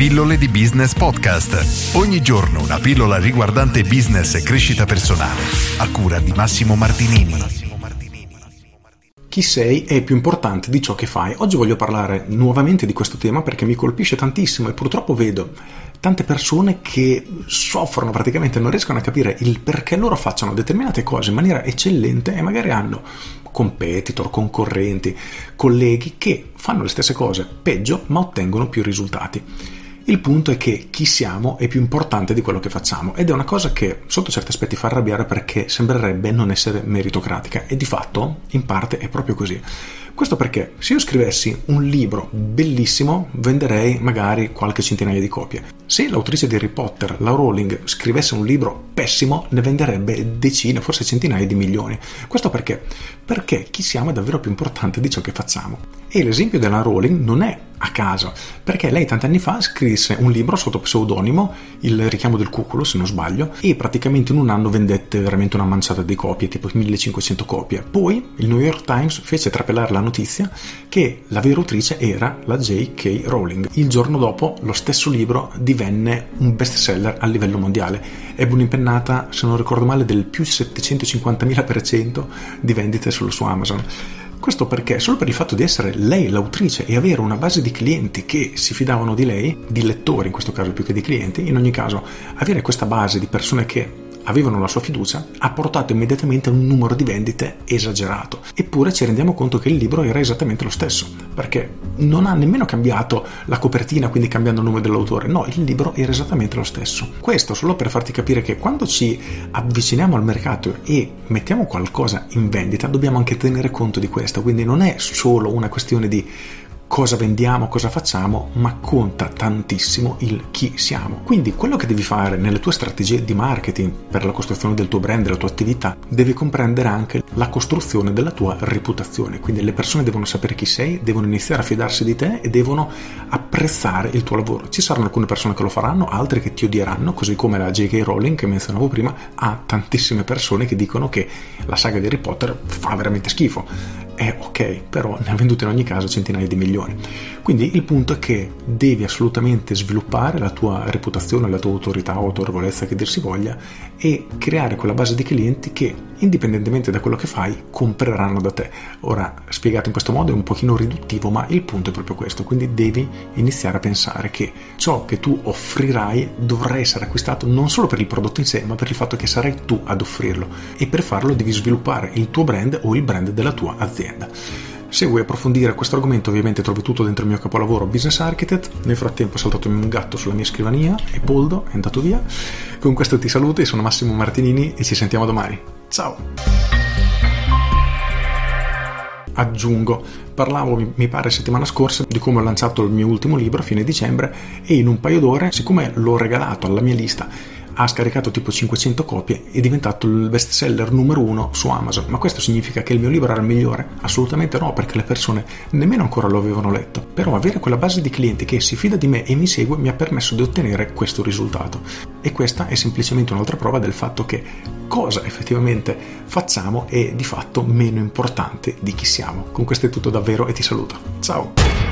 Pillole di Business Podcast. Ogni giorno una pillola riguardante business e crescita personale. A cura di Massimo Martinini. Chi sei è più importante di ciò che fai. Oggi voglio parlare nuovamente di questo tema perché mi colpisce tantissimo e purtroppo vedo tante persone che soffrono praticamente, non riescono a capire il perché loro facciano determinate cose in maniera eccellente e magari hanno competitor, concorrenti, colleghi che fanno le stesse cose peggio ma ottengono più risultati. Il punto è che chi siamo è più importante di quello che facciamo ed è una cosa che sotto certi aspetti fa arrabbiare perché sembrerebbe non essere meritocratica e di fatto in parte è proprio così. Questo perché se io scrivessi un libro bellissimo venderei magari qualche centinaia di copie. Se l'autrice di Harry Potter, la Rowling, scrivesse un libro pessimo ne venderebbe decine, forse centinaia di milioni. Questo perché? Perché chi siamo è davvero più importante di ciò che facciamo. E l'esempio della Rowling non è a caso, perché lei tanti anni fa scrisse un libro sotto pseudonimo, Il richiamo del cuculo se non sbaglio, e praticamente in un anno vendette veramente una manciata di copie, tipo 1500 copie. Poi il New York Times fece trapelare la notizia che la vera autrice era la J.K. Rowling. Il giorno dopo lo stesso libro divenne un bestseller a livello mondiale. Ebbe un'impennata, se non ricordo male, del più 750.000% di vendite solo su Amazon. Questo perché solo per il fatto di essere lei l'autrice e avere una base di clienti che si fidavano di lei, di lettori in questo caso più che di clienti, in ogni caso avere questa base di persone che avevano la sua fiducia, ha portato immediatamente a un numero di vendite esagerato. Eppure ci rendiamo conto che il libro era esattamente lo stesso, perché non ha nemmeno cambiato la copertina, quindi cambiando il nome dell'autore, no, il libro era esattamente lo stesso. Questo solo per farti capire che quando ci avviciniamo al mercato e mettiamo qualcosa in vendita, dobbiamo anche tenere conto di questo, quindi non è solo una questione di cosa vendiamo, cosa facciamo, ma conta tantissimo il chi siamo. Quindi quello che devi fare nelle tue strategie di marketing per la costruzione del tuo brand, della tua attività, deve comprendere anche la costruzione della tua reputazione. Quindi le persone devono sapere chi sei, devono iniziare a fidarsi di te e devono apprezzare il tuo lavoro. Ci saranno alcune persone che lo faranno, altre che ti odieranno, così come la J.K. Rowling che menzionavo prima, ha tantissime persone che dicono che la saga di Harry Potter fa veramente schifo è ok, però ne ha vendute in ogni caso centinaia di milioni. Quindi il punto è che devi assolutamente sviluppare la tua reputazione, la tua autorità autorevolezza che dir si voglia e creare quella base di clienti che indipendentemente da quello che fai compreranno da te. Ora, spiegato in questo modo è un pochino riduttivo, ma il punto è proprio questo, quindi devi iniziare a pensare che ciò che tu offrirai dovrà essere acquistato non solo per il prodotto in sé, ma per il fatto che sarai tu ad offrirlo e per farlo devi sviluppare il tuo brand o il brand della tua azienda. Se vuoi approfondire questo argomento ovviamente trovi tutto dentro il mio capolavoro Business Architect. Nel frattempo è saltato un gatto sulla mia scrivania e Poldo è andato via. Con questo ti saluto, io sono Massimo Martinini e ci sentiamo domani. Ciao! Aggiungo, parlavo mi pare settimana scorsa di come ho lanciato il mio ultimo libro a fine dicembre e in un paio d'ore, siccome l'ho regalato alla mia lista ha scaricato tipo 500 copie e è diventato il best seller numero uno su Amazon. Ma questo significa che il mio libro era il migliore? Assolutamente no, perché le persone nemmeno ancora lo avevano letto. Però avere quella base di clienti che si fida di me e mi segue mi ha permesso di ottenere questo risultato. E questa è semplicemente un'altra prova del fatto che cosa effettivamente facciamo è di fatto meno importante di chi siamo. Con questo è tutto davvero e ti saluto. Ciao!